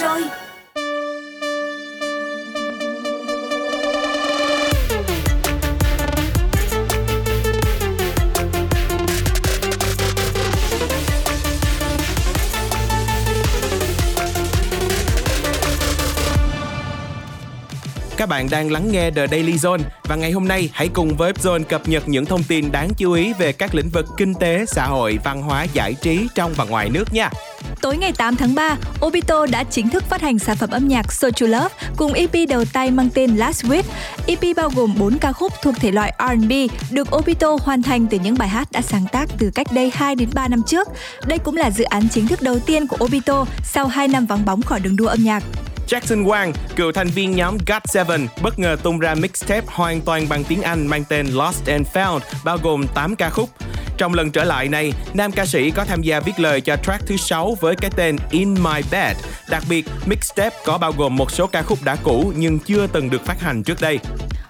rồi Các bạn đang lắng nghe The Daily Zone và ngày hôm nay hãy cùng với Zone cập nhật những thông tin đáng chú ý về các lĩnh vực kinh tế, xã hội, văn hóa, giải trí trong và ngoài nước nha. Tối ngày 8 tháng 3, Obito đã chính thức phát hành sản phẩm âm nhạc So To Love cùng EP đầu tay mang tên Last Week. EP bao gồm 4 ca khúc thuộc thể loại R&B được Obito hoàn thành từ những bài hát đã sáng tác từ cách đây 2 đến 3 năm trước. Đây cũng là dự án chính thức đầu tiên của Obito sau 2 năm vắng bóng khỏi đường đua âm nhạc. Jackson Wang, cựu thành viên nhóm GOT7, bất ngờ tung ra mixtape hoàn toàn bằng tiếng Anh mang tên Lost and Found, bao gồm 8 ca khúc. Trong lần trở lại này, nam ca sĩ có tham gia viết lời cho track thứ 6 với cái tên In My Bed. Đặc biệt, mixtape có bao gồm một số ca khúc đã cũ nhưng chưa từng được phát hành trước đây.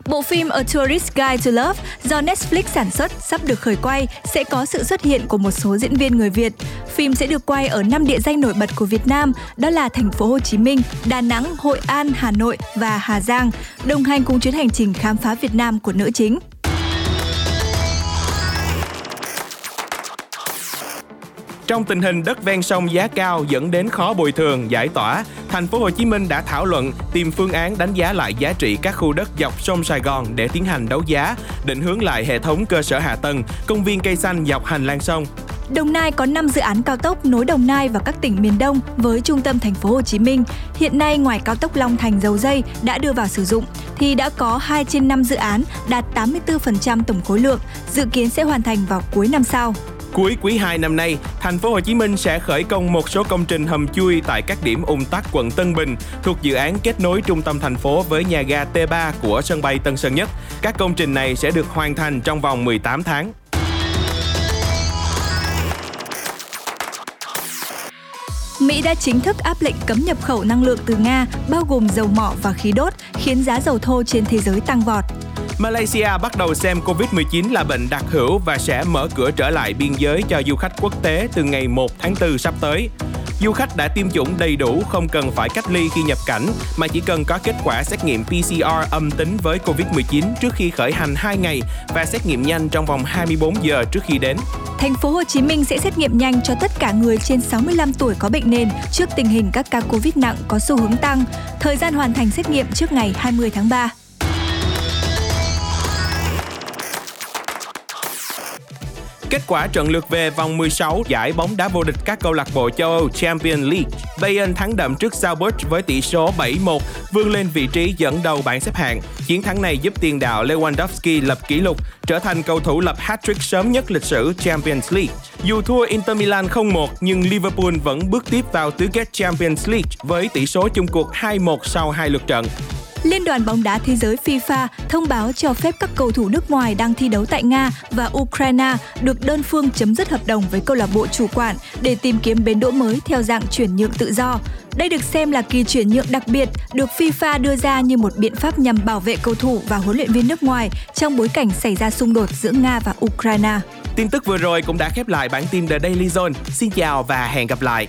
Bộ phim A Tourist Guide to Love do Netflix sản xuất sắp được khởi quay sẽ có sự xuất hiện của một số diễn viên người Việt. Phim sẽ được quay ở năm địa danh nổi bật của Việt Nam, đó là thành phố Hồ Chí Minh, Đà Nẵng, Hội An, Hà Nội và Hà Giang, đồng hành cùng chuyến hành trình khám phá Việt Nam của nữ chính. Trong tình hình đất ven sông giá cao dẫn đến khó bồi thường, giải tỏa, thành phố Hồ Chí Minh đã thảo luận tìm phương án đánh giá lại giá trị các khu đất dọc sông Sài Gòn để tiến hành đấu giá, định hướng lại hệ thống cơ sở hạ tầng, công viên cây xanh dọc hành lang sông. Đồng Nai có 5 dự án cao tốc nối Đồng Nai và các tỉnh miền Đông với trung tâm thành phố Hồ Chí Minh. Hiện nay ngoài cao tốc Long Thành Dầu Dây đã đưa vào sử dụng thì đã có 2 trên 5 dự án đạt 84% tổng khối lượng, dự kiến sẽ hoàn thành vào cuối năm sau. Cuối quý 2 năm nay, thành phố Hồ Chí Minh sẽ khởi công một số công trình hầm chui tại các điểm ùn tắc quận Tân Bình thuộc dự án kết nối trung tâm thành phố với nhà ga T3 của sân bay Tân Sơn Nhất. Các công trình này sẽ được hoàn thành trong vòng 18 tháng. Mỹ đã chính thức áp lệnh cấm nhập khẩu năng lượng từ Nga, bao gồm dầu mỏ và khí đốt, khiến giá dầu thô trên thế giới tăng vọt. Malaysia bắt đầu xem Covid-19 là bệnh đặc hữu và sẽ mở cửa trở lại biên giới cho du khách quốc tế từ ngày 1 tháng 4 sắp tới. Du khách đã tiêm chủng đầy đủ, không cần phải cách ly khi nhập cảnh, mà chỉ cần có kết quả xét nghiệm PCR âm tính với Covid-19 trước khi khởi hành 2 ngày và xét nghiệm nhanh trong vòng 24 giờ trước khi đến. Thành phố Hồ Chí Minh sẽ xét nghiệm nhanh cho tất cả người trên 65 tuổi có bệnh nền trước tình hình các ca Covid nặng có xu hướng tăng. Thời gian hoàn thành xét nghiệm trước ngày 20 tháng 3. Kết quả trận lượt về vòng 16 giải bóng đá vô địch các câu lạc bộ châu Âu Champions League. Bayern thắng đậm trước Salzburg với tỷ số 7-1, vươn lên vị trí dẫn đầu bảng xếp hạng. Chiến thắng này giúp tiền đạo Lewandowski lập kỷ lục, trở thành cầu thủ lập hat-trick sớm nhất lịch sử Champions League. Dù thua Inter Milan 0-1, nhưng Liverpool vẫn bước tiếp vào tứ kết Champions League với tỷ số chung cuộc 2-1 sau hai lượt trận. Liên đoàn bóng đá thế giới FIFA thông báo cho phép các cầu thủ nước ngoài đang thi đấu tại Nga và Ukraine được đơn phương chấm dứt hợp đồng với câu lạc bộ chủ quản để tìm kiếm bến đỗ mới theo dạng chuyển nhượng tự do. Đây được xem là kỳ chuyển nhượng đặc biệt được FIFA đưa ra như một biện pháp nhằm bảo vệ cầu thủ và huấn luyện viên nước ngoài trong bối cảnh xảy ra xung đột giữa Nga và Ukraine. Tin tức vừa rồi cũng đã khép lại bản tin The Daily Zone. Xin chào và hẹn gặp lại.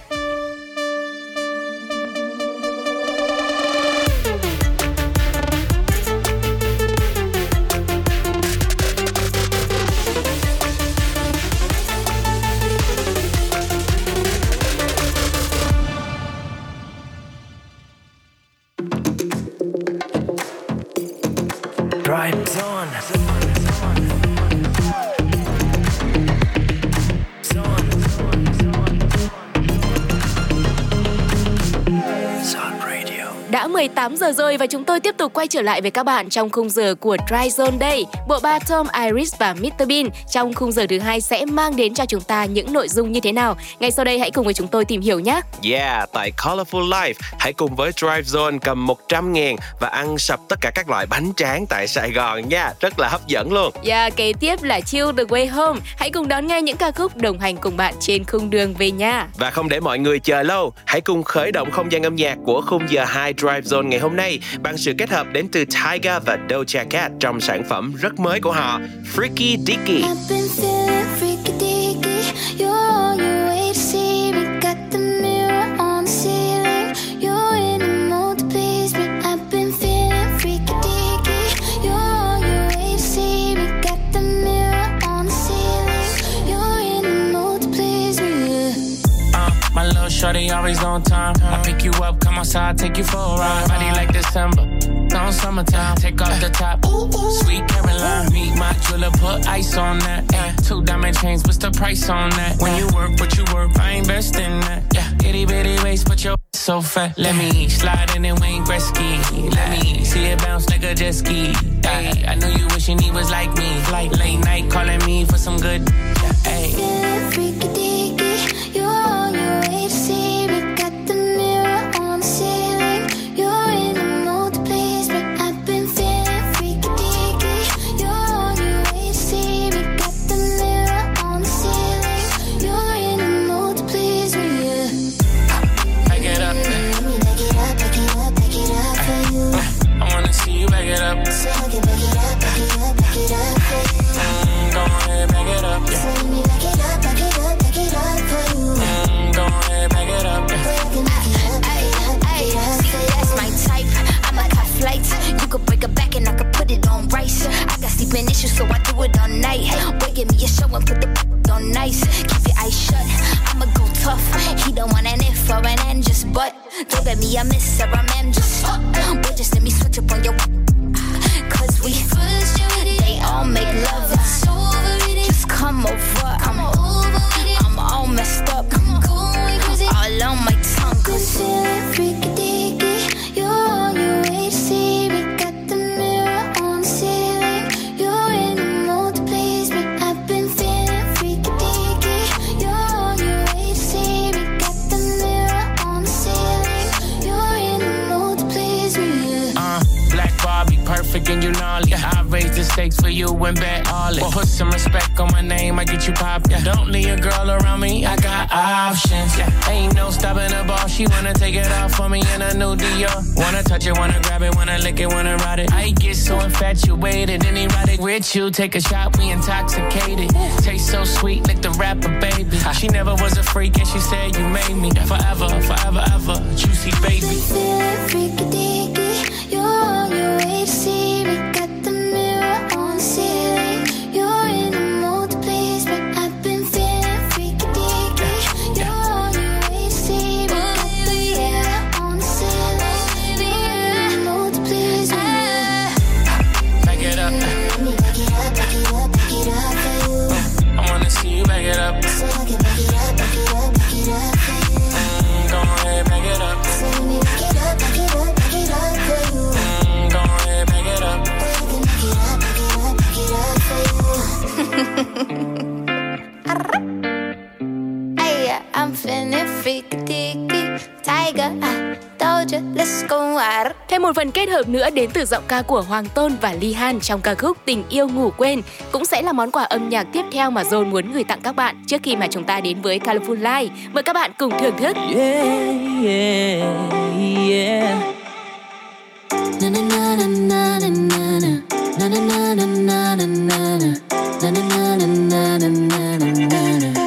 8 giờ rồi và chúng tôi tiếp tục quay trở lại với các bạn trong khung giờ của Dry Zone đây. Bộ ba Tom, Iris và Mr Bean trong khung giờ thứ hai sẽ mang đến cho chúng ta những nội dung như thế nào. Ngay sau đây hãy cùng với chúng tôi tìm hiểu nhé. Yeah, tại Colorful Life, hãy cùng với Drive Zone cầm 100 ngàn và ăn sập tất cả các loại bánh tráng tại Sài Gòn nha. Rất là hấp dẫn luôn. Yeah, kế tiếp là Chill The Way Home. Hãy cùng đón nghe những ca khúc đồng hành cùng bạn trên khung đường về nhà. Và không để mọi người chờ lâu, hãy cùng khởi động không gian âm nhạc của khung giờ 2 Drive Zone ngày ngày hôm nay bằng sự kết hợp đến từ Tyga và Doja Cat trong sản phẩm rất mới của họ, Freaky Dicky. I've been feeling freaky dicky, You're all you shorty always on time. I pick you up, come outside, take you for a ride. Body like December, on summertime. Take off the top, sweet Caroline. Meet my jeweler, put ice on that. Two diamond chains, what's the price on that? When you work, what you work, I invest in that. Yeah, itty bitty waist, but your so fat. Let me slide in and Wayne Gretzky. Let me see it bounce like a jet ski. Ay, I know you wishing he was like me. Like late night calling me for some good. Ay. Feeling freaky Don't leave a girl around me, I got options. Yeah. Ain't no stopping the ball, she wanna take it off for me in a new Dior. Wanna touch it, wanna grab it, wanna lick it, wanna ride it. I get so infatuated and erotic with you. Take a shot, we intoxicated. Taste so sweet, like the rapper, baby. She never was a freak and she said you made me forever, forever, ever. Juicy baby. Feeling freaky một phần kết hợp nữa đến từ giọng ca của Hoàng Tôn và Ly Han trong ca khúc Tình yêu ngủ quên cũng sẽ là món quà âm nhạc tiếp theo mà Zone muốn gửi tặng các bạn trước khi mà chúng ta đến với Colorful Life. Mời các bạn cùng thưởng thức. Yeah, yeah, yeah. Na na na na na na na na. Na na na na na na na na. Na na na na na na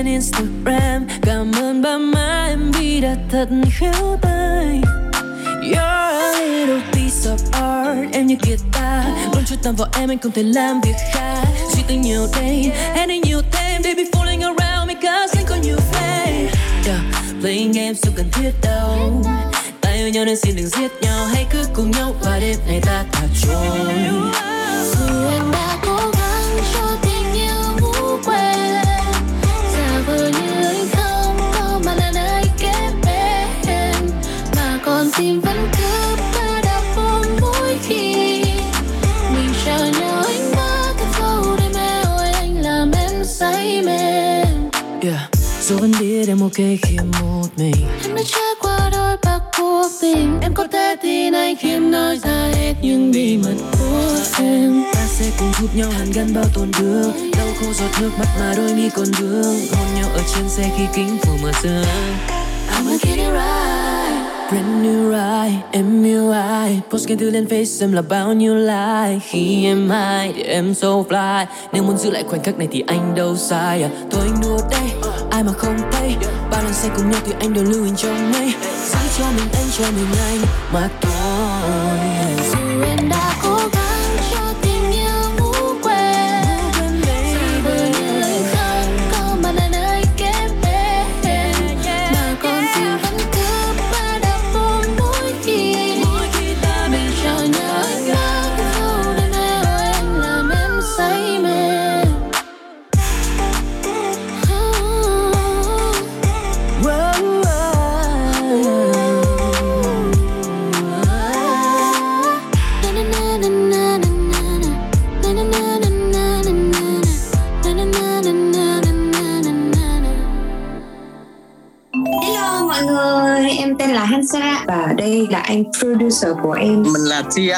trên Instagram. Cảm ơn ba má em vì đã thật khéo tay. You're a little piece of art, Em như guitar Luôn chú tâm vào em, anh không thể làm việc khác. Suy tính nhiều đêm Em đi nhiều thêm. They be falling around me Cause anh có nhiều fan yeah. Playing games không cần thiết đâu. Ta yêu nhau nên xin đừng giết nhau. Hãy cứ cùng nhau và đêm này ta thả trôi. Dù em đã cố biết em ok khi em một mình Em đã trải qua đôi ba cuộc tình Em có thể tin anh khi em nói ra hết những bí mật của em. Ta sẽ cùng giúp nhau hàn gắn bao tổn được Đau một giọt nước mắt mà đôi mi còn vương. Hôn nhau ở trên xe khi kính phủ mưa sương. I'ma get it right. Brand new ride, em yêu ai? Post cái thứ lên face em là bao nhiêu like? Khi em hai thì em so fly. Nếu muốn giữ lại khoảnh khắc này thì anh đâu sai à? Thôi anh đùa đây, ai mà không thấy Ba lần say cùng nhau thì anh đều lưu hình trong mây. Giữ cho mình, anh cho mình anh. Mà thôi tên và đây là anh producer của em. Mình là TI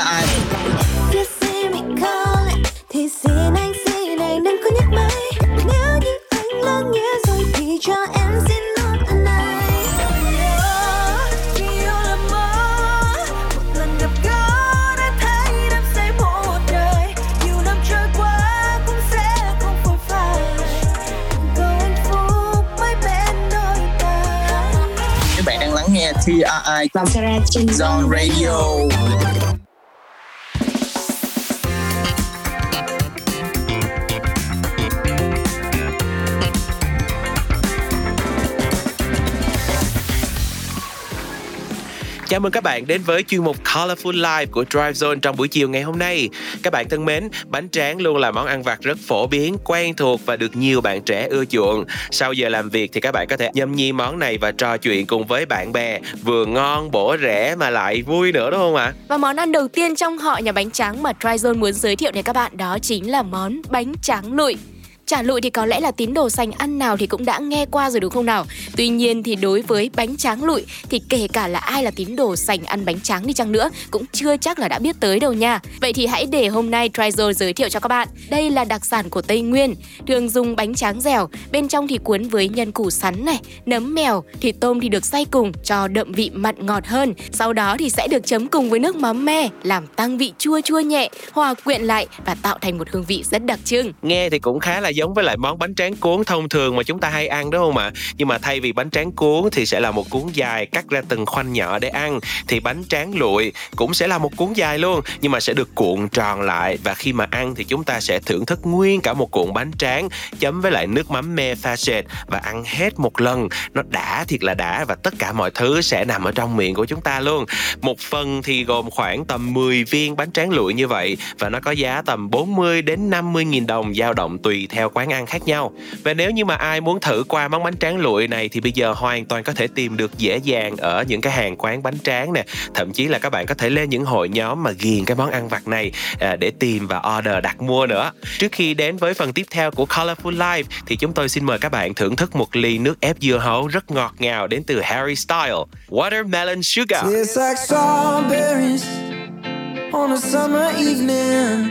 3RI Club Radio. Chào mừng các bạn đến với chuyên mục Colorful Life của Drive Zone trong buổi chiều ngày hôm nay. Các bạn thân mến, bánh tráng luôn là món ăn vặt rất phổ biến, quen thuộc và được nhiều bạn trẻ ưa chuộng. Sau giờ làm việc thì các bạn có thể nhâm nhi món này và trò chuyện cùng với bạn bè, vừa ngon, bổ rẻ mà lại vui nữa đúng không ạ? Và món ăn đầu tiên trong họ nhà bánh tráng mà Tryzone muốn giới thiệu đến các bạn đó chính là món bánh tráng lụi. Chả lụi thì có lẽ là tín đồ sành ăn nào thì cũng đã nghe qua rồi đúng không nào? Tuy nhiên thì đối với bánh tráng lụi thì kể cả là ai là tín đồ sành ăn bánh tráng đi chăng nữa cũng chưa chắc là đã biết tới đâu nha. Vậy thì hãy để hôm nay Trizo giới thiệu cho các bạn. Đây là đặc sản của Tây Nguyên, thường dùng bánh tráng dẻo, bên trong thì cuốn với nhân củ sắn này, nấm mèo, thịt tôm thì được xay cùng cho đậm vị mặn ngọt hơn. Sau đó thì sẽ được chấm cùng với nước mắm me làm tăng vị chua chua nhẹ, hòa quyện lại và tạo thành một hương vị rất đặc trưng. Nghe thì cũng khá là giống với lại món bánh tráng cuốn thông thường mà chúng ta hay ăn, đúng không ạ? Nhưng mà thay vì bánh tráng cuốn thì sẽ là một cuốn dài cắt ra từng khoanh nhỏ để ăn. Thì bánh tráng lụi cũng sẽ là một cuốn dài luôn, nhưng mà sẽ được cuộn tròn lại. Và khi mà ăn thì chúng ta sẽ thưởng thức nguyên cả một cuộn bánh tráng chấm với lại nước mắm me pha sệt và ăn hết một lần. Nó đã thiệt là đã và tất cả mọi thứ sẽ nằm ở trong miệng của chúng ta luôn. Một phần thì gồm khoảng tầm 10 viên bánh tráng lụi như vậy và nó có giá tầm 40 đến 50 nghìn đồng dao động tùy theo quán ăn khác nhau. Và nếu như mà ai muốn thử qua món bánh tráng lụi này thì bây giờ hoàn toàn có thể tìm được dễ dàng ở những cái hàng quán bánh tráng nè. Thậm chí là các bạn có thể lên những hội nhóm mà ghiền cái món ăn vặt này à, để tìm và order đặt mua nữa. Trước khi đến với phần tiếp theo của Colorful Life thì chúng tôi xin mời các bạn thưởng thức một ly nước ép dưa hấu rất ngọt ngào đến từ Harry Style Watermelon Sugar. Like strawberries on a summer evening,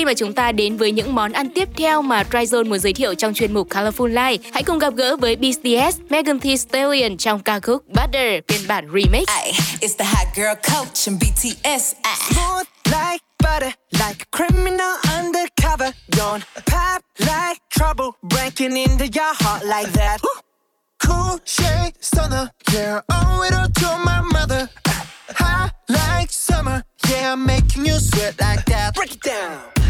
khi mà chúng ta đến với những món ăn tiếp theo mà Tryzone muốn giới thiệu trong chuyên mục Colorful Life. Hãy cùng gặp gỡ với BTS, Megan Thee Stallion trong ca khúc Butter phiên bản remix. Ay, it's the hot girl coach and BTS. Smooth like butter, like a criminal undercover. Don't pop like trouble, breaking into your heart like that. Cool shade stunner, yeah, owe it all to my mother. Hot like summer, yeah, I'm making you sweat like that. Break it down.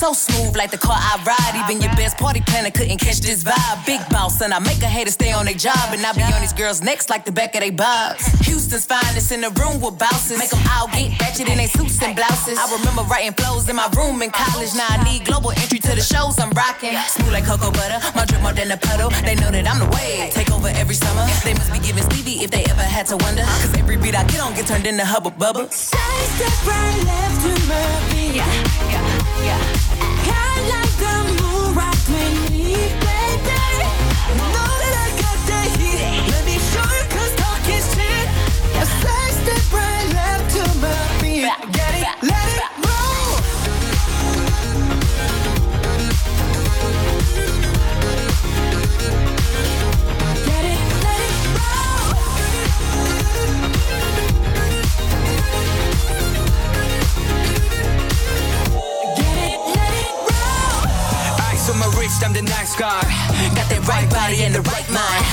So smooth like the car I ride. Even your best party planner couldn't catch this vibe. Big boss, and I make a hater stay on their job. And I be on these girls' necks like the back of their bobs. Houston's finest in the room with bouncers. Make them all get ratchet in their suits and blouses. I remember writing flows in my room in college. Now I need global entry to the shows I'm rocking. Smooth like cocoa butter. My drip more than a puddle. They know that I'm the wave. Take over every summer. They must be giving Stevie if they ever had to wonder. Cause every beat I get on get turned into Hubba Bubba. Side step right left to beat. Yeah, yeah, yeah. I like I'm the nice guy. Got that right body and the right mind.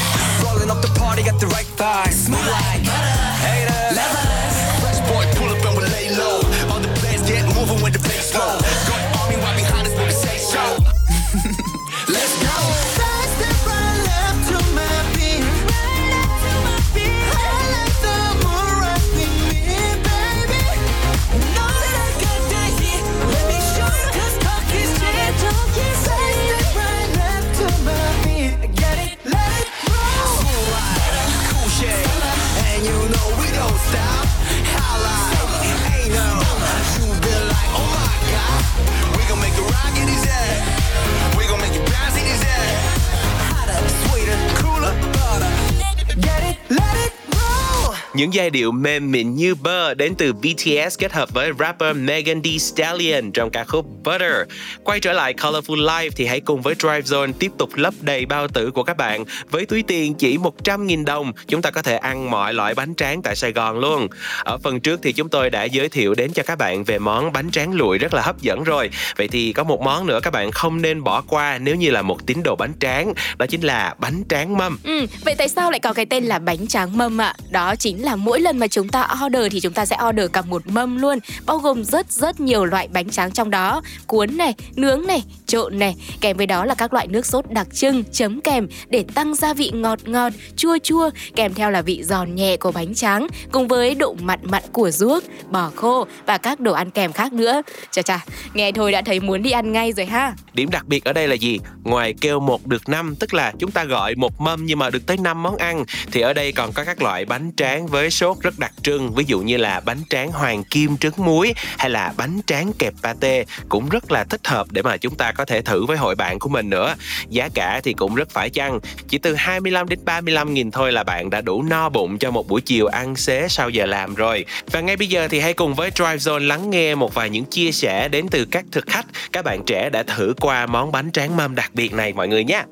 Rolling up the party, got the right vibe. Smooth like Những giai điệu mềm mịn như bơ đến từ BTS kết hợp với rapper Megan Thee Stallion trong ca khúc Butter. Quay trở lại Colorful Life thì hãy cùng với Drive Zone tiếp tục lấp đầy bao tử của các bạn. Với túi tiền chỉ 100.000 đồng, chúng ta có thể ăn mọi loại bánh tráng tại Sài Gòn luôn. Ở phần trước thì chúng tôi đã giới thiệu đến cho các bạn về món bánh tráng lụi rất là hấp dẫn rồi. Vậy thì có một món nữa các bạn không nên bỏ qua nếu như là một tín đồ bánh tráng, đó chính là bánh tráng mâm. Ừ, vậy tại sao lại có cái tên là bánh tráng mâm ạ? Đó chính là là mỗi lần mà chúng ta order thì chúng ta sẽ order cả một mâm luôn, bao gồm rất rất nhiều loại bánh tráng trong đó, cuốn này, nướng này, trộn này, kèm với đó là các loại nước sốt đặc trưng chấm kèm để tăng gia vị ngọt ngọt, chua chua, kèm theo là vị giòn nhẹ của bánh tráng cùng với độ mặn mặn của ruốc, bò khô và các đồ ăn kèm khác nữa. Chà chà, nghe thôi đã thấy muốn đi ăn ngay rồi ha. Điểm đặc biệt ở đây là gì? Ngoài kêu một được năm, tức là chúng ta gọi một mâm nhưng mà được tới 5 món ăn, thì ở đây còn có các loại bánh tráng với với sốt rất đặc trưng, ví dụ như là bánh tráng hoàng kim trứng muối hay là bánh tráng kẹp pate cũng rất là thích hợp để mà chúng ta có thể thử với hội bạn của mình nữa. Giá cả thì cũng rất phải chăng, chỉ từ 25 đến 35 nghìn thôi là bạn đã đủ no bụng cho một buổi chiều ăn xế sau giờ làm rồi. Và ngay bây giờ thì hãy cùng với Drive Zone lắng nghe một vài những chia sẻ đến từ các thực khách, các bạn trẻ đã thử qua món bánh tráng mâm đặc biệt này, mọi người nhé.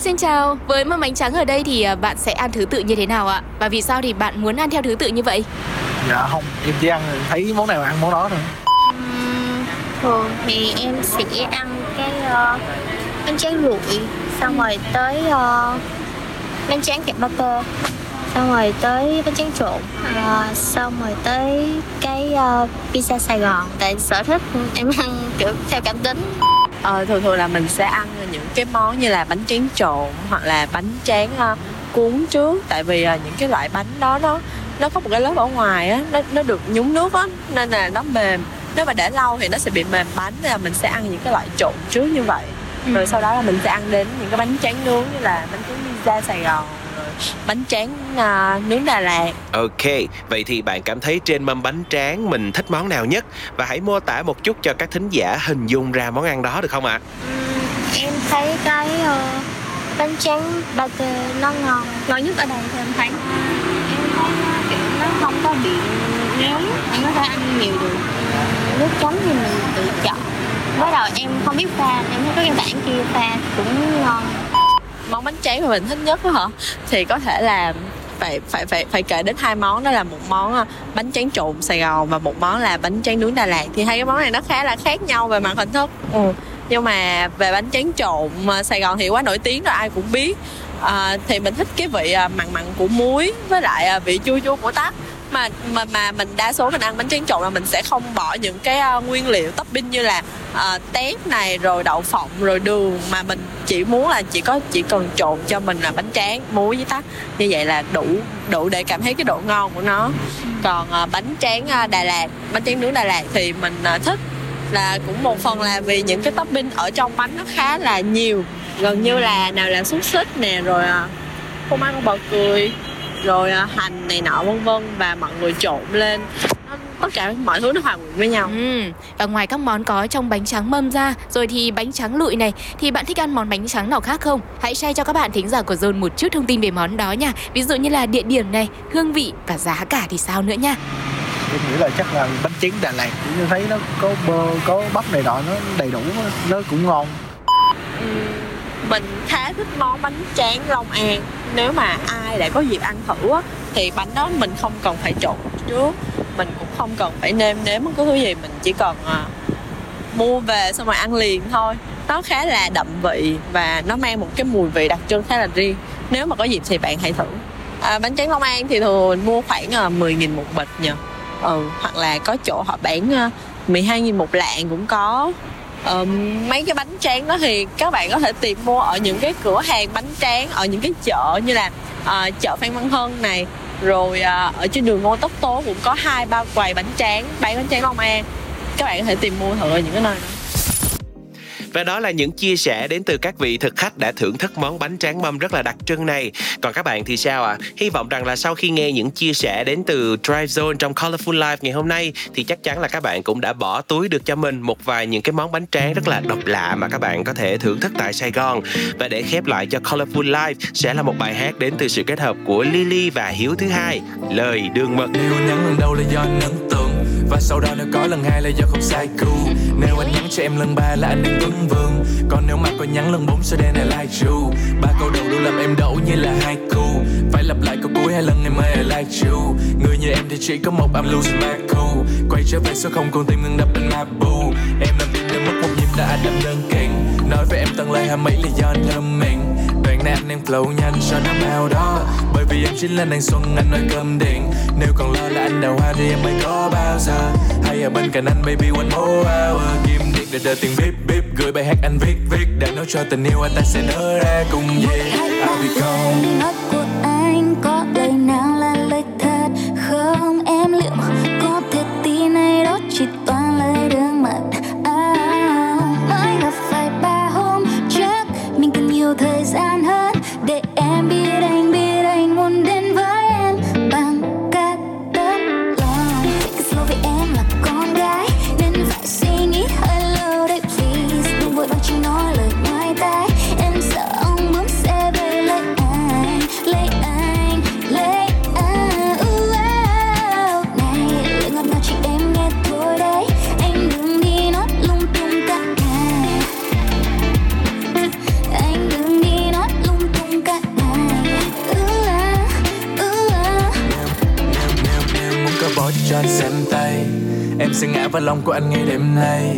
Xin chào, với mâm bánh trắng ở đây thì à, bạn sẽ ăn thứ tự như thế nào ạ? Và vì sao thì bạn muốn ăn theo thứ tự như vậy? dạ không em chỉ ăn thấy món nào ăn món đó thôi thường thì em sẽ ăn cái uh, bánh tráng rụi xong rồi tới uh, bánh tráng kẹp bơ xong rồi tới bánh tráng trộn. Uh, xong rồi tới cái uh, pizza Sài Gòn. Tại sở thích em ăn kiểu theo cảm tính. Ờ, thường thường là mình sẽ ăn những cái món như là bánh tráng trộn hoặc là bánh tráng uh, cuốn trước. Tại vì uh, những cái loại bánh đó nó nó có một cái lớp ở ngoài á nó nó được nhúng nước á nên là nó mềm. Nếu mà để lâu thì nó sẽ bị mềm bánh nên là mình sẽ ăn những cái loại trộn trước như vậy. Rồi sau đó là mình sẽ ăn đến những cái bánh tráng nướng như là bánh tráng pizza Sài Gòn bánh tráng uh, nướng Đà Lạt. Ok, vậy thì bạn cảm thấy trên mâm bánh tráng mình thích món nào nhất? Và hãy mô tả một chút cho các thính giả hình dung ra món ăn đó được không ạ? em thấy cái uh, bánh tráng pate nó ngon. Ngon nhất ở đây thì em thấy. Em thấy nó kiểu nó không có bị ngán em có thể ăn nhiều được. Nước chấm thì mình tự chọn. Mới đầu em không biết pha em thấy có cái bạn kia pha cũng ngon món bánh tráng mà mình thích nhất đó hả? Thì có thể là phải phải phải phải kể đến hai món đó là một món à, bánh tráng trộn Sài Gòn và một món là bánh tráng nướng Đà Lạt. Thì hai cái món này nó khá là khác nhau về mặt hình thức. Ừ. nhưng mà về bánh tráng trộn mà Sài Gòn thì quá nổi tiếng rồi ai cũng biết. À, thì mình thích cái vị mặn mặn của muối với lại vị chua chua của tắc mà mà mà mình đa số mình ăn bánh tráng trộn là mình sẽ không bỏ những cái uh, nguyên liệu topping như là ờ, uh, tép này rồi đậu phộng rồi đường. Mà mình chỉ muốn là chỉ có chỉ cần trộn cho mình là bánh tráng muối với tắc. Như vậy là đủ đủ để cảm thấy cái độ ngon của nó. Còn uh, bánh tráng uh, Đà Lạt bánh tráng nướng Đà Lạt thì mình uh, thích là cũng một phần là vì những cái topping ở trong bánh nó khá là nhiều. Gần như là nào là xúc xích nè rồi uh, không ăn bò cười rồi à, hành này nọ vân vân và mọi người trộn lên Nó- tất cả mọi thứ nó hòa quyện với nhau Ừ. Và ngoài các món có trong bánh trắng mâm ra, rồi thì bánh trắng lụi này, thì bạn thích ăn món bánh trắng nào khác không? Hãy share cho các bạn thính giả của Zone một chút thông tin về món đó nha. Ví dụ như là địa điểm này, hương vị và giá cả thì sao nữa nha. em nghĩ là chắc là bánh tráng Đà Lạt cũng thấy nó có bơ có bắp này nọ nó đầy đủ nó cũng ngon mình khá thích món bánh tráng Long An. Nếu mà ai đã có dịp ăn thử á, thì bánh đó mình không cần phải trộn trước. Mình cũng không cần phải nêm nếm bất cứ thứ gì mình chỉ cần à, mua về xong rồi ăn liền thôi. Nó khá là đậm vị và nó mang một cái mùi vị đặc trưng khá là riêng. Nếu mà có dịp thì bạn hãy thử. À, bánh tráng Long An thì thường mình mua khoảng ờ, à, 10.000 một bịch nhờ ừ, hoặc là có chỗ họ bán ờ, à, 12.000 một lạng cũng có um, mấy cái bánh tráng đó thì các bạn có thể tìm mua ở những cái cửa hàng bánh tráng ở những cái chợ như là uh, chợ Phan Văn Hân này rồi uh, ở trên đường Ngô Tất Tố cũng có hai ba quầy bánh tráng bán bánh tráng Long An. Các bạn có thể tìm mua thử ở những cái nơi đó. Và đó là những chia sẻ đến từ các vị thực khách đã thưởng thức món bánh tráng mâm rất là đặc trưng này. Còn các bạn thì sao ạ? À? Hy vọng rằng là sau khi nghe những chia sẻ đến từ Drive Zone trong Colorful Life ngày hôm nay thì chắc chắn là các bạn cũng đã bỏ túi được cho mình một vài những cái món bánh tráng rất là độc lạ mà các bạn có thể thưởng thức tại Sài Gòn. Và để khép lại cho Colorful Life sẽ là một bài hát đến từ sự kết hợp của Lily và Hiếu thứ hai, lời đường mật. Nếu nhắn lần đầu là do anh ấn tượng và sau đó nếu có lần hai là do không sai cú Nếu anh nhắn cho em lần ba là anh đang vấn vương. Còn nếu mà có nhắn lần bốn sẽ đen là like you Ba câu đầu luôn làm em đổ như là hai cú Phải lặp lại câu cuối hai lần em ơi I like you Người như em thì chỉ có một, I'm losing my cool. Quay trở về số không, con tim ngừng đập bên Mabu Em làm tim đến mất một nhịp đã anh đâm đơn kiện Nói với em tận lời hai mấy là do anh thơm miệng anh đang flow nhanh cho nó mau đó. Bởi vì em chính là nàng xuân anh nói cơm điện. Nếu còn lo là anh đào hoa thì em mới có bao giờ? Hay ở bên cạnh anh baby one more hour. Kim điện để đợi tiền bíp bíp Gửi bài hát anh viết viết. Để nói cho tình yêu anh ta sẽ nở ra cùng về I'll be gone sẽ ngã vào lòng của anh ngay đêm nay.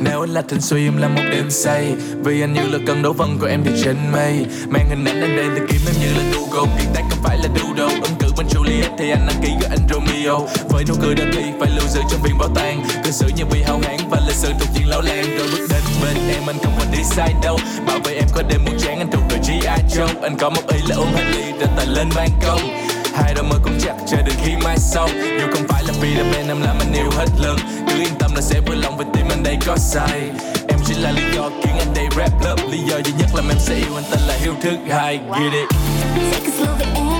Nếu anh là thanh suy, em là một đêm say. Vì anh như là cơn đấu vân của em thì trên mây. Mang hình ảnh anh đây thì kiếm em như là Google. Kiệt tác không phải là Doodle. Ứng cử bên Juliet thì anh đăng ký với anh Romeo. Với nụ cười đơn thi phải lưu giữ trong viên bảo tàng. Cư xử như bị hao hán và lịch sử thuộc diện lão lan Rồi bước đến bên em, anh không còn đi sai đâu. Bảo vệ em có đêm muốn chán anh thuộc về gi Joe. Anh có một ý là uống hai ly rồi tài lên ban công. Hai đôi môi cũng chặt chờ đến khi mai sau. Dù không phải là Peter Pan em làm anh yêu hết lần. Cứ yên tâm là sẽ vui lòng vì tim anh đây có sai. Em chỉ là lý do khiến anh đây rap love Lý do duy nhất làm em sẽ yêu anh tên là Hiếu Thức. Hai Get it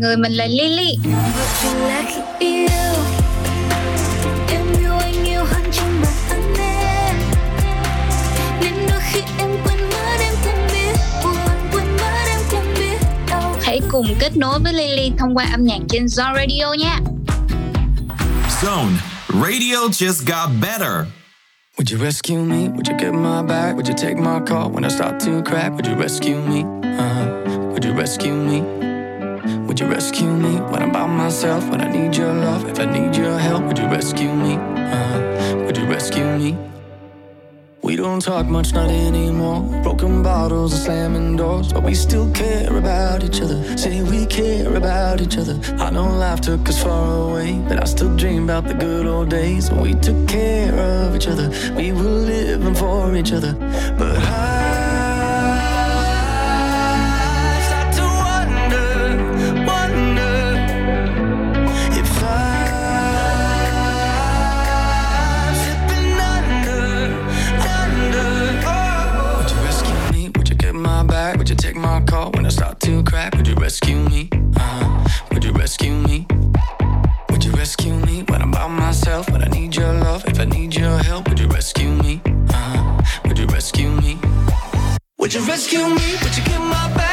mất em không biết đâu Hãy cùng kết nối với Lily thông qua âm nhạc trên Zone Radio nha. Zone. Radio just got better. Would you rescue me? Would you get my back? Would you take my call when I start to crack? Would you rescue me? Uh-huh. Would you rescue me? Would you rescue me when I'm by myself? When I need your love? If I need your help, would you rescue me? Uh-huh. Would you rescue me? We don't talk much, not anymore. Broken bottles and slamming doors, but we still care about each other. Say we care about each other. I know life took us far away, but I still dream about the good old days when we took care of each other. We were living for each other. But I Would you take my call when I start to crack? Would you rescue me? Uh-huh. Would you rescue me? Would you rescue me when I'm by myself? When I need your love? If I need your help, would you rescue me? Uh-huh. Would you rescue me? Would you rescue me? Would you get my back?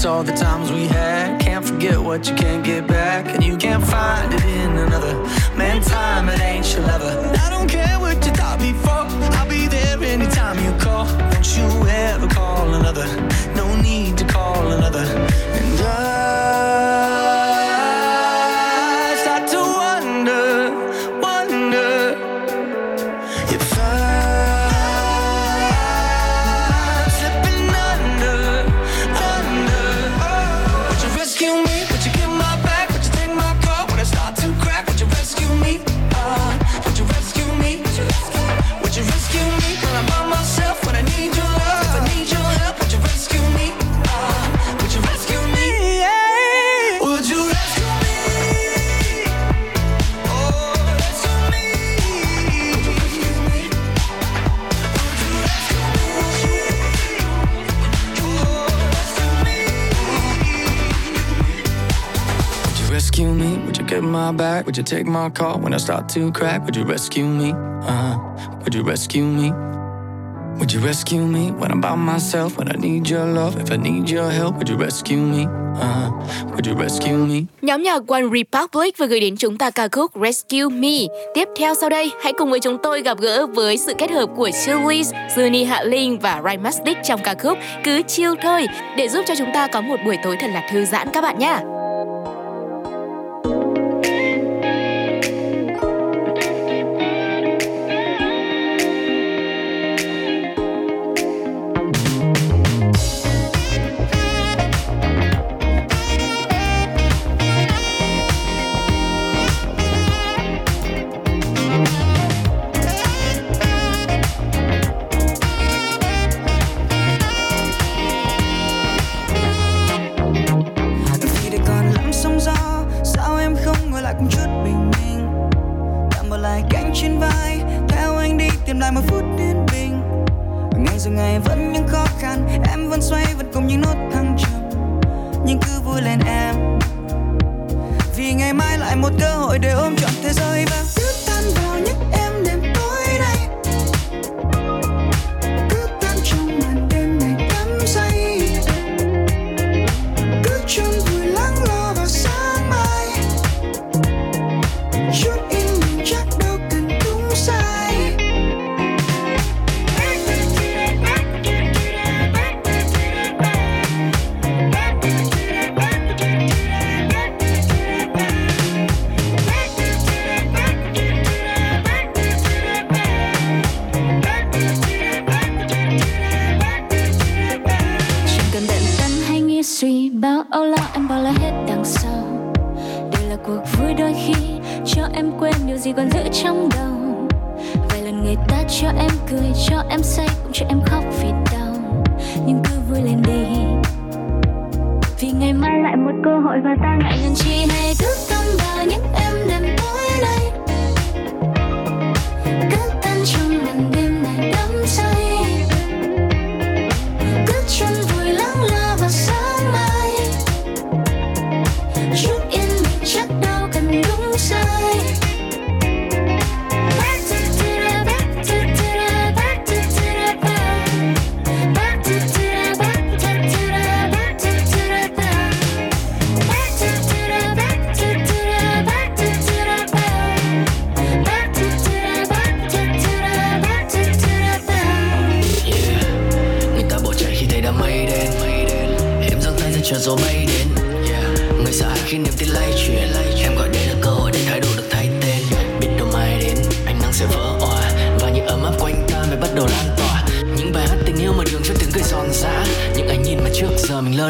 Miss all the times we had. Can't forget what you can't get back. And you can't find it in another. Man, time, it ain't your lover. I don't care what you thought before. I'll be there anytime you call. Don't you ever call another. No need to call another. Get back? Would you take my call when I start to crack? Would you rescue me? Uh-huh. Would you rescue me? would you rescue me when I'm by myself? When I need your love, if I need your help, would you rescue me? Uh, would you rescue me? Nhóm nhạc One Republic vừa gửi đến chúng ta ca khúc Rescue Me. Tiếp theo sau đây, hãy cùng với chúng tôi gặp gỡ với sự kết hợp của Chillies, Juni Hạ Linh và Ryan Mastic trong ca khúc Cứ chill thôi để giúp cho chúng ta có một buổi tối thật là thư giãn các bạn nhé.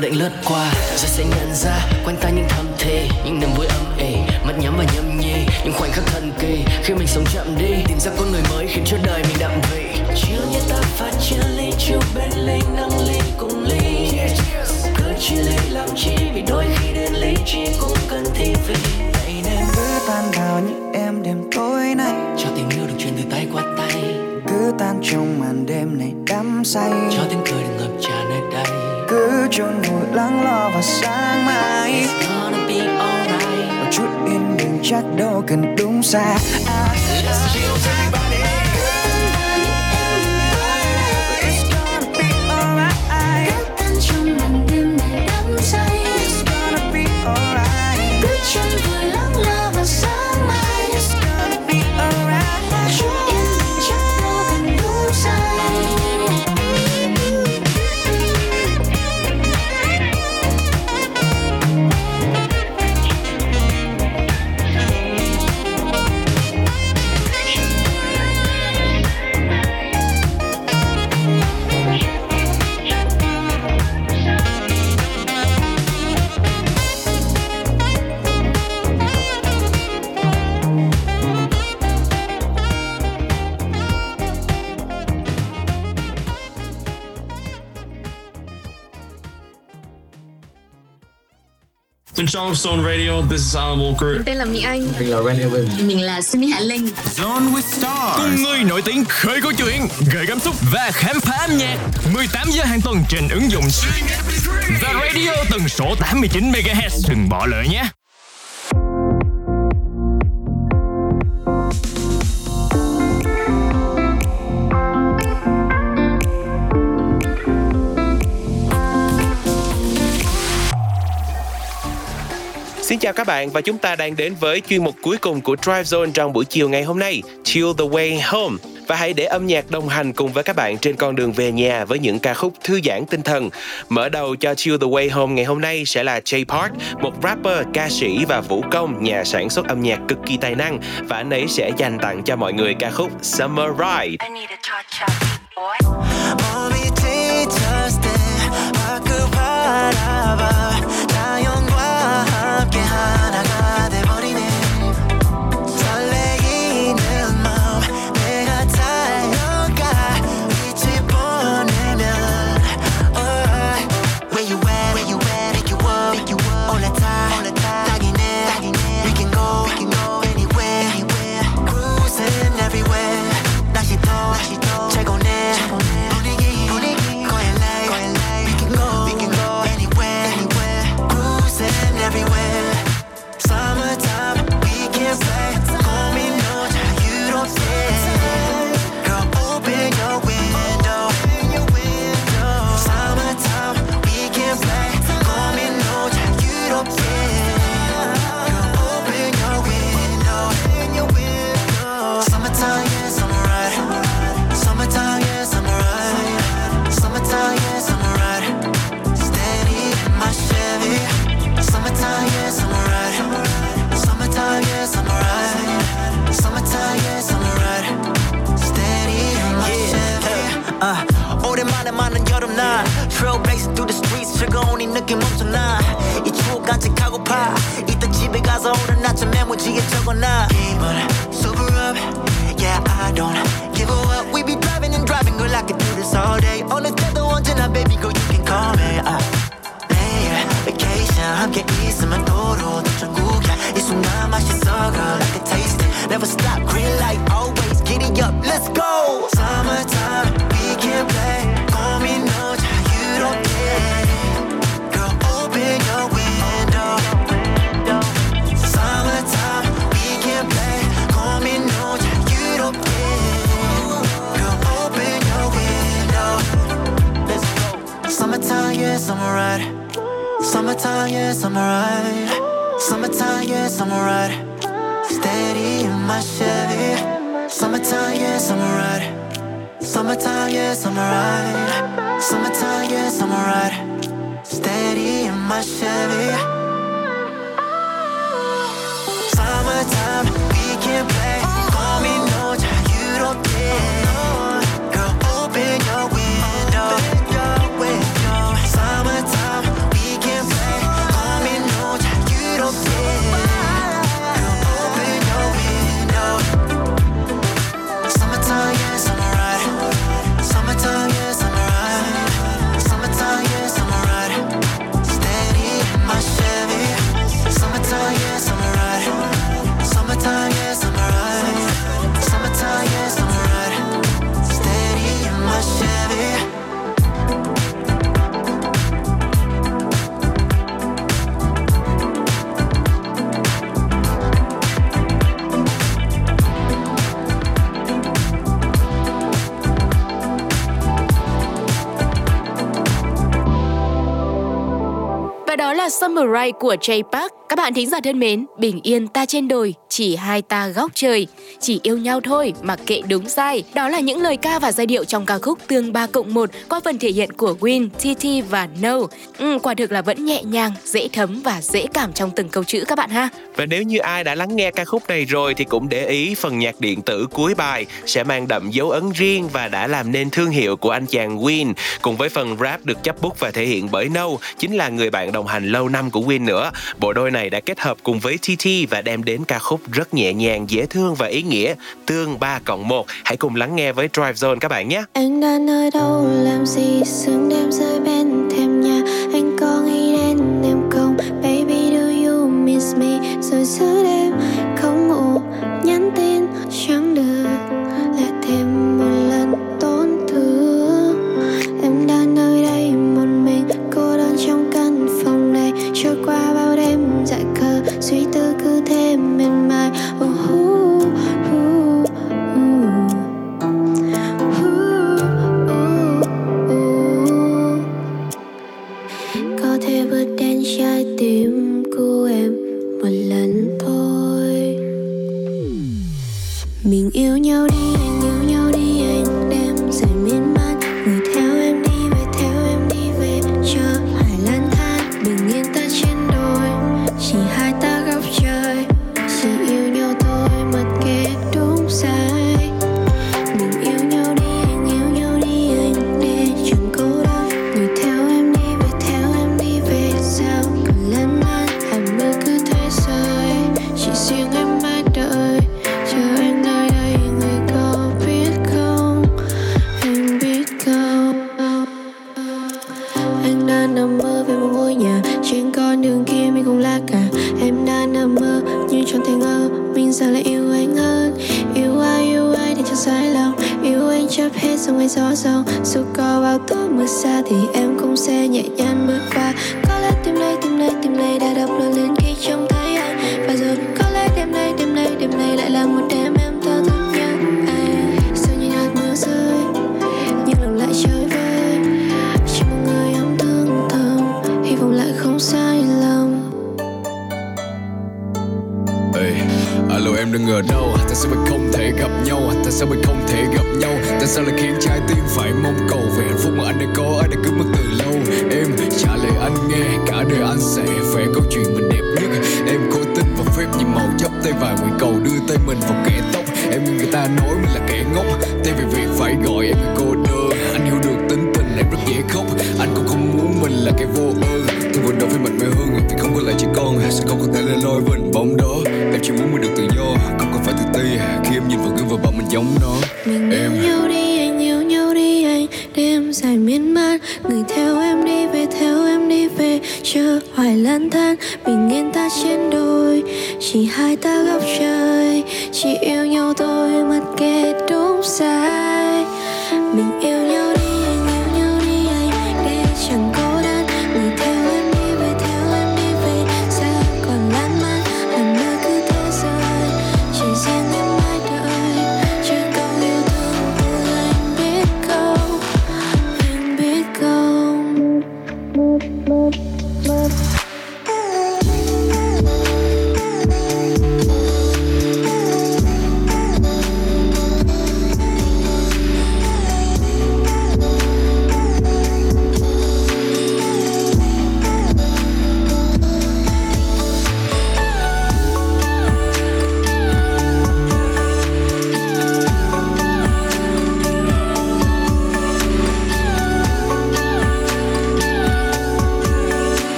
Lơ đễnh lướt qua. Rồi sẽ nhận ra quanh ta những thầm thề những niềm vui âm ỉ mắt nhắm và nhâm nhi những khoảnh khắc thần kỳ. Khi mình sống chậm đi tìm ra con người mới khiến cho đời mình đậm vị. Chiều như ta pha chia ly chiều bên ly nâng ly cùng ly. Cứ chia ly làm chi vì đôi khi đến lý trí cũng cần thi vị. Vậy nên cứ tan vào những em đêm tối nay. Cho tình yêu được truyền từ tay qua tay. Cứ tan trong màn đêm này đắm say. Cho tiếng cười được ngập tràn nơi đây. Cứ chôn lắng lo vào sáng mai It's gonna be alright. Một chút yên bình chắc đâu cần đúng Let's chill everybody Stone Radio, this is Alan Walker. Tên là Mỹ Anh. Mình là Randy Win. Mình là Sunny Hạ Linh Zone with Stars. Cùng người nổi tiếng khơi câu chuyện, gợi cảm xúc và khám phá âm nhạc. 18 giờ hàng tuần trên ứng dụng The Radio tần số 89 MHz. Đừng bỏ lỡ nhé. Xin chào các bạn và chúng ta đang đến với chuyên mục cuối cùng của Drive Zone trong buổi chiều ngày hôm nay, Chill the Way Home. Và hãy để âm nhạc đồng hành cùng với các bạn trên con đường về nhà với những ca khúc thư giãn tinh thần. Mở đầu cho Chill the Way Home ngày hôm nay sẽ là Jay Park, một rapper, ca sĩ và vũ công, nhà sản xuất âm nhạc cực kỳ tài năng và anh ấy sẽ dành tặng cho mọi người ca khúc Summer Ride. I need. 즐거운 이 느낌 엄청나 이 추억 간직하고파 이따 집에 가서 오늘 아침 메모지에 적어놔 기분 sober up Yeah I don't give a up We be driving and driving girl I could do this all day 어느 때도 언제나 baby girl you can call me uh, 내일 vacation 함께 있으면 도로 더 천국이야 이 순간 맛있어 girl I can taste it Never stop green light always giddy up let's go Summertime we can play Summertime, yeah, summer ride. Summertime, yeah, summer ride. Steady in my Chevy. Summertime, yeah, summer ride. Summertime, yeah, summer ride. Summertime, yeah, summer ride. Steady in my Chevy. Summertime, we can play đó Summer Ride của Jay Park. Các bạn thính giả thân mến, bình yên ta trên đồi, chỉ hai ta góc trời, chỉ yêu nhau thôi, mà kệ đúng sai. Đó là những lời ca và giai điệu trong ca khúc Tương 3 cộng 1 qua phần thể hiện của Win, TT và No. Ừ, quả thực là vẫn nhẹ nhàng, dễ thấm và dễ cảm trong từng câu chữ các bạn ha. Và nếu như ai đã lắng nghe ca khúc này rồi thì cũng để ý phần nhạc điện tử cuối bài sẽ mang đậm dấu ấn riêng và đã làm nên thương hiệu của anh chàng Win cùng với phần rap được chấp bút và thể hiện bởi No chính là người bạn đồng hành lâu năm của Win nữa. Bộ đôi này này đã kết hợp cùng với TT và đem đến ca khúc rất nhẹ nhàng, dễ thương và ý nghĩa Tương 3 cộng 1. Hãy cùng lắng nghe với Drive Zone các bạn nhé. Anh đã nơi đâu làm gì sương đêm rơi bên thềm nhà Anh có nghĩ đến em không Baby do you miss me Rồi giữa yêu nhau đi.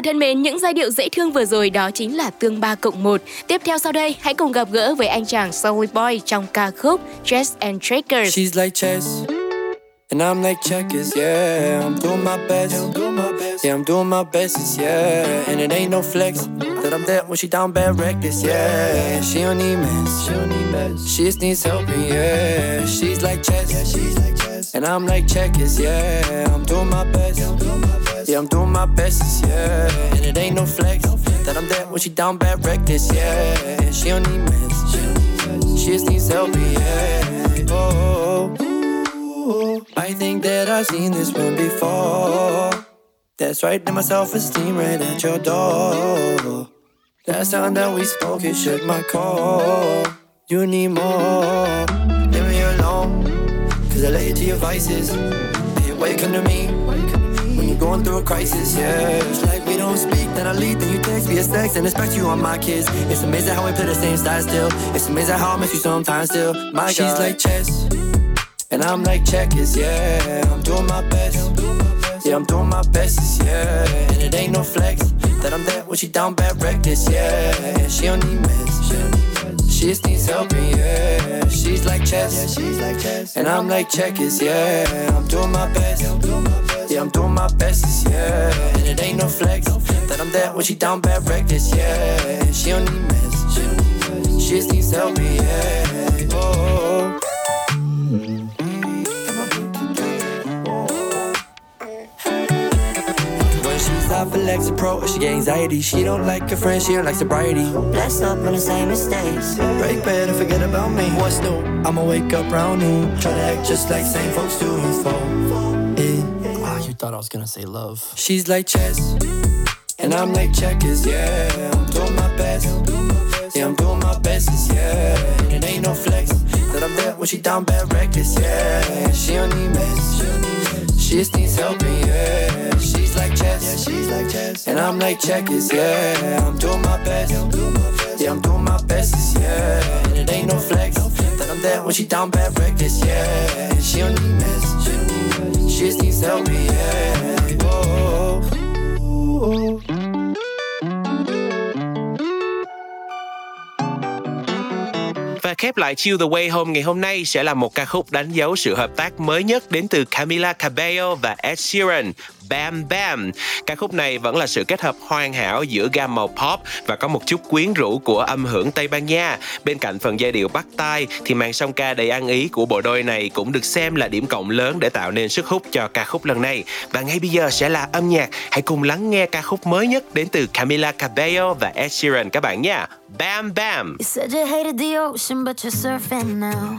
Giả thân mến, những giai điệu dễ thương vừa rồi đó chính là tương 3 cộng 1. Tiếp theo sau đây, hãy cùng gặp gỡ với anh chàng Soul Boy trong ca khúc Chess and Trackers. She's like chess, and I'm like checkers. Yeah, I'm doing my best. Yeah, I'm doing my best. Yeah, and it ain't no flex that I'm there when she down bad reckless. Yeah, she don't need mess. She don't need mess. She just needs help. Yeah, she's like chess. Yeah, she's like chess. And I'm like checkers. Yeah, I'm doing my best. Yeah, I'm doing my best. Yeah, and it ain't no flex that I'm there when she down bad reckless. Yeah, she don't need mess. She just needs help. Yeah. Oh. I think that I've seen this one before. That's right, then my self esteem right at your door. Last time that we spoke, it shook my core. You need more. Leave me alone, cause I lay you to your vices. Hey, you come to me? Going through a crisis, yeah. It's like we don't speak, then I leave, then you text me a sex and expect you on my kids. It's amazing how we play the same style still. It's amazing how I miss you sometimes still. My She's like chess. And I'm like checkers, yeah. I'm doing my best. Yeah, I'm doing my best, yeah. And it ain't no flex that I'm there when she down bad reckless, yeah. She don't need mess. She just needs help, yeah. She's like chess, yeah. She's like chess. And I'm like checkers, yeah. I'm doing my best. Yeah, I'm doing my best, yeah. And it ain't no flex that I'm there when she down bad reckless, yeah. She don't need mess. She just needs help, yeah. Oh. When she's out for Lexapro. She get anxiety. She don't like her friends. She don't like sobriety. Blessed up on the same mistakes. Break bed and forget about me. What's new? I'ma wake up round noon. Try to act just like same folks do. Yeah. Thought I was gonna say love. She's like chess, and I'm like checkers. Yeah, I'm doing my best. Yeah, I'm doing my best. Yeah, and it ain't no flex that I'm there when she down bad reckless. Yeah, she don't need mess. She just needs helping. Yeah, she's like chess. Yeah, she's like chess, and I'm like checkers. Yeah, I'm doing my best. Yeah, I'm doing my best. Yeah, and it ain't no flex that I'm there when she down bad reckless. Yeah, she don't need mess. Bitches need mess. Yeah. Oh, oh, oh. Và khép lại Chill the Way Home ngày hôm nay sẽ là một ca khúc đánh dấu sự hợp tác mới nhất đến từ Camila Cabello và Ed Sheeran. Bam Bam. Ca khúc này vẫn là sự kết hợp hoàn hảo giữa gam màu pop và có một chút quyến rũ của âm hưởng Tây Ban Nha. Bên cạnh phần giai điệu bắt tai thì màn song ca đầy ăn ý của bộ đôi này cũng được xem là điểm cộng lớn để tạo nên sức hút cho ca khúc lần này. Và ngay bây giờ sẽ là âm nhạc. Hãy cùng lắng nghe ca khúc mới nhất đến từ Camila Cabello và Ed Sheeran các bạn nha. Bam Bam. You said you hated the ocean, but you're surfing now.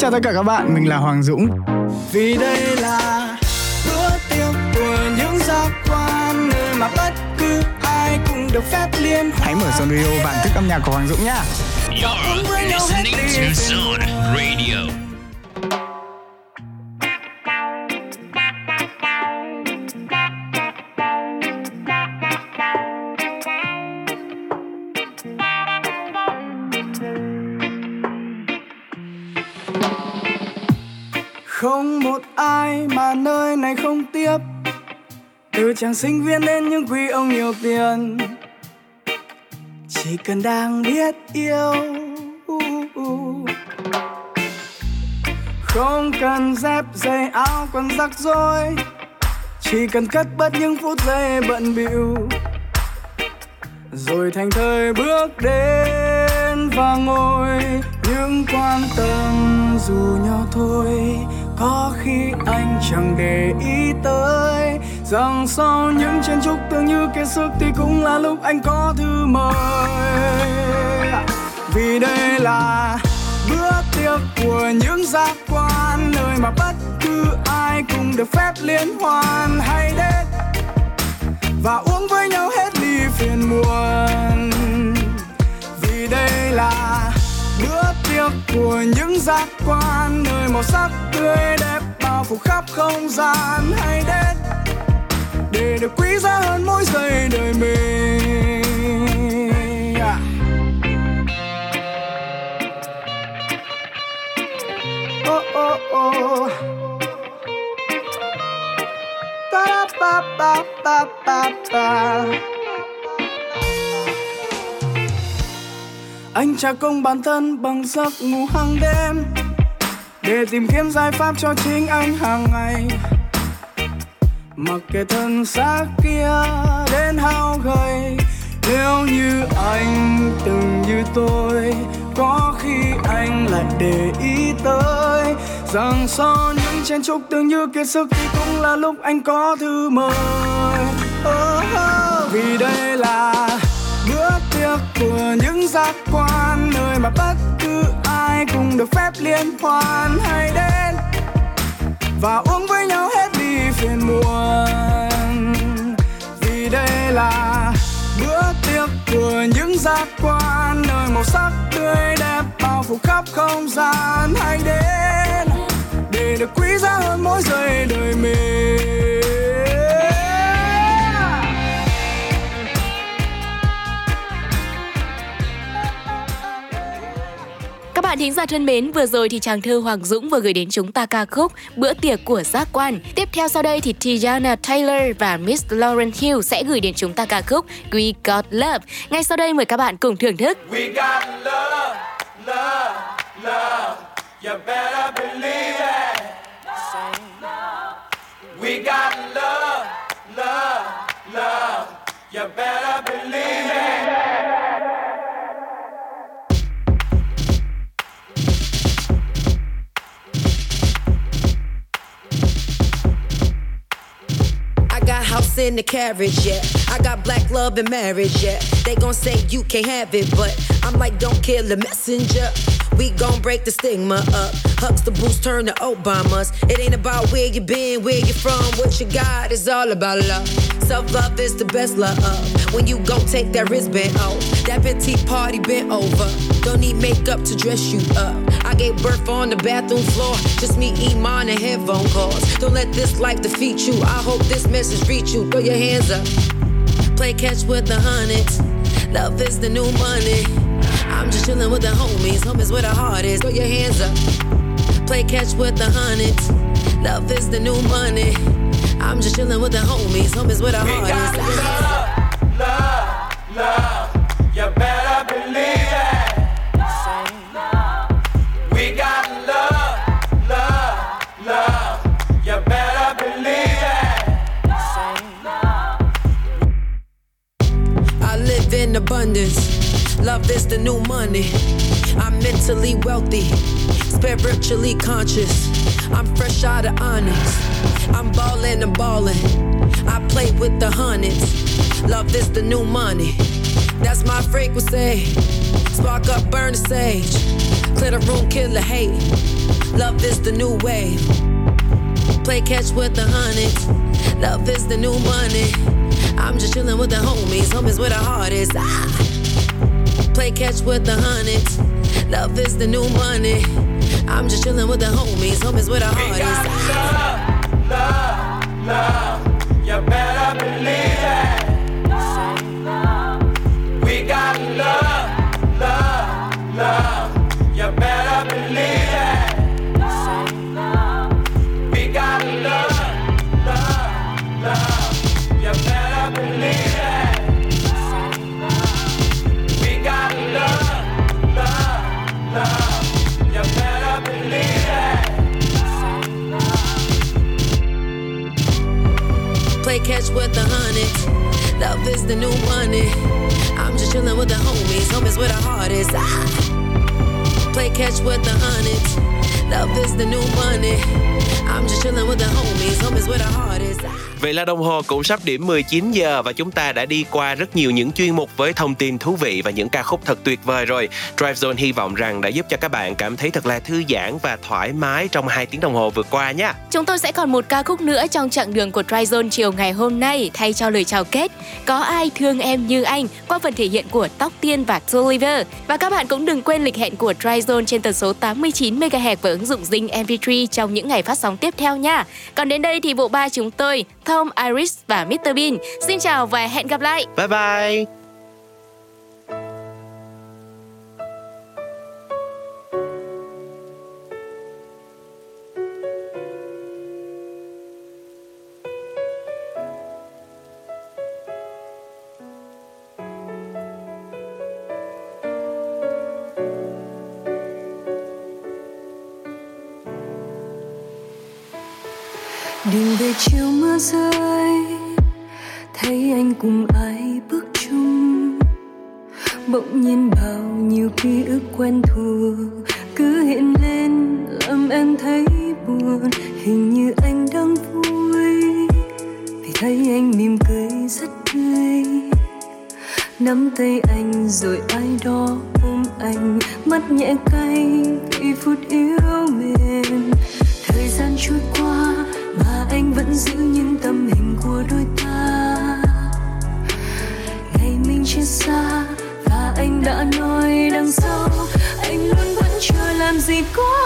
chào tất cả các bạn, mình là Hoàng Dũng. Vì đây là bữa tiệc của những giác quan nơi mà bất cứ ai cũng được phép liên Hãy mở Sonrio bản thức âm nhạc của Hoàng Dũng nhá. You're listening to Zone Radio. Chàng sinh viên đến những quý ông nhiều tiền. Chỉ cần đang biết yêu. Không cần dép giày áo, quần rắc rối. Chỉ cần cất bớt những phút giây bận bịu. Rồi thành thời bước đến và ngồi. Những quan tâm dù nhỏ thôi có khi anh chẳng để ý tới rằng sau những chén chúc tưởng như kiệt sức thì cũng là lúc anh có thư mời. Vì đây là bữa tiệc của những giác quan nơi mà bất cứ ai cũng được phép liên hoan. Hay đến và uống với nhau hết ly phiền muộn. Vì đây là bữa tiệc của những giác quan nơi màu sắc tươi đẹp bao phủ khắp không gian hay đến để được quý giá hơn mỗi giây đời mình Oh, oh, oh. Ba-da-ba-ba-ba-ba. Anh trả công bản thân bằng giấc ngủ hàng đêm Để tìm kiếm giải pháp cho chính anh hàng ngày Mặc kệ thân xác kia đến hao gầy Nếu như anh từng như tôi Có khi anh lại để ý tới Rằng sau những chen chúc tưởng như kiệt sức Thì cũng là lúc anh có thư mời oh, oh. Vì đây là của những giác quan, Nơi mà bất cứ ai cũng được phép liên hoan hay đến Và uống với nhau hết đi phiền muộn. Vì đây là bữa tiệc của những giác quan, Nơi màu sắc tươi đẹp bao phủ khắp không gian hay đến Để được quý giá hơn mỗi giây đời mình. Bạn thính giả thân mến, vừa rồi thì chàng thơ Hoàng Dũng vừa gửi đến chúng ta ca khúc Bữa tiệc của giác quan. Tiếp theo sau đây thì Tiana Taylor và Miss Lauren Hill sẽ gửi đến chúng ta ca khúc We Got Love. Ngay sau đây mời các bạn cùng thưởng thức. We got love, love, love. You better believe it. We got love, house in the carriage, yeah. I got black love and marriage, yeah. They gon' say you can't have it, but I'm like, don't kill the messenger. We gon' break the stigma up. Hucks the boost, turn to Obamas. It ain't about where you been, where you from, what you got. It's all about love. Self love is the best love. When you gon' take that wristband off, that petite party bent over. Don't need makeup to dress you up. Gave birth on the bathroom floor. Just me, Iman, and headphone calls. Don't let this life defeat you. I hope this message reach you. Throw your hands up. Play catch with the hundreds. Love is the new money. I'm just chillin' with the homies. Homies where the heart is. Throw your hands up. Play catch with the hundreds. Love is the new money. I'm just chillin' with the homies. Homies where the heart is. love, love, love. You better believe abundance. Love is the new money. I'm mentally wealthy, spiritually conscious. I'm fresh out of onyx. I'm ballin' and ballin'. I play with the hundreds. Love is the new money. That's my frequency. Spark up, burn the sage. Clear the room, kill the hate. Love is the new wave. Play catch with the hundreds. Love is the new money. I'm just chillin' with the homies. Homies where the heart is. Ah. Play catch with the hundreds. Love is the new money. I'm just chillin' with the homies. Homies where the heart is. Ah. Love, love. You better believe Vậy là đồng hồ cũng sắp điểm 19 giờ và chúng ta đã đi qua rất nhiều những chuyên mục với thông tin thú vị và những ca khúc thật tuyệt vời rồi. Drive Zone hy vọng rằng đã giúp cho các bạn cảm thấy thật là thư giãn và thoải mái trong hai tiếng đồng hồ vừa qua nhé. Chúng tôi sẽ còn một ca khúc nữa trong chặng đường của Drive Zone chiều ngày hôm nay, thay cho lời chào kết. Có ai thương em như anh qua phần thể hiện của Tóc Tiên và Toliver. Và các bạn cũng đừng quên lịch hẹn của Drive Zone trên tần số 89 MHz và ứng dụng Zing MP3 trong những ngày phát sóng tiếp theo nha. Còn đến đây thì bộ ba chúng tôi Tom, Iris và Mr Bean. Xin chào và hẹn gặp lại. Bye bye. Đường về chiều rơi. Thấy anh cùng ai bước chung. Bỗng nhiên bao nhiêu ký ức quen thuộc. Cứ hiện lên, làm em thấy buồn. Hình như anh đang vui. Vì thấy anh mỉm cười rất tươi. Nắm tay anh rồi ai đó ôm anh. Mắt nhẹ cay vì phút yêu mềm. Thời gian trôi qua vẫn giữ những tâm hình của đôi ta. Ngày mình chia xa và anh đã nói đằng sau, anh luôn vẫn chờ làm gì có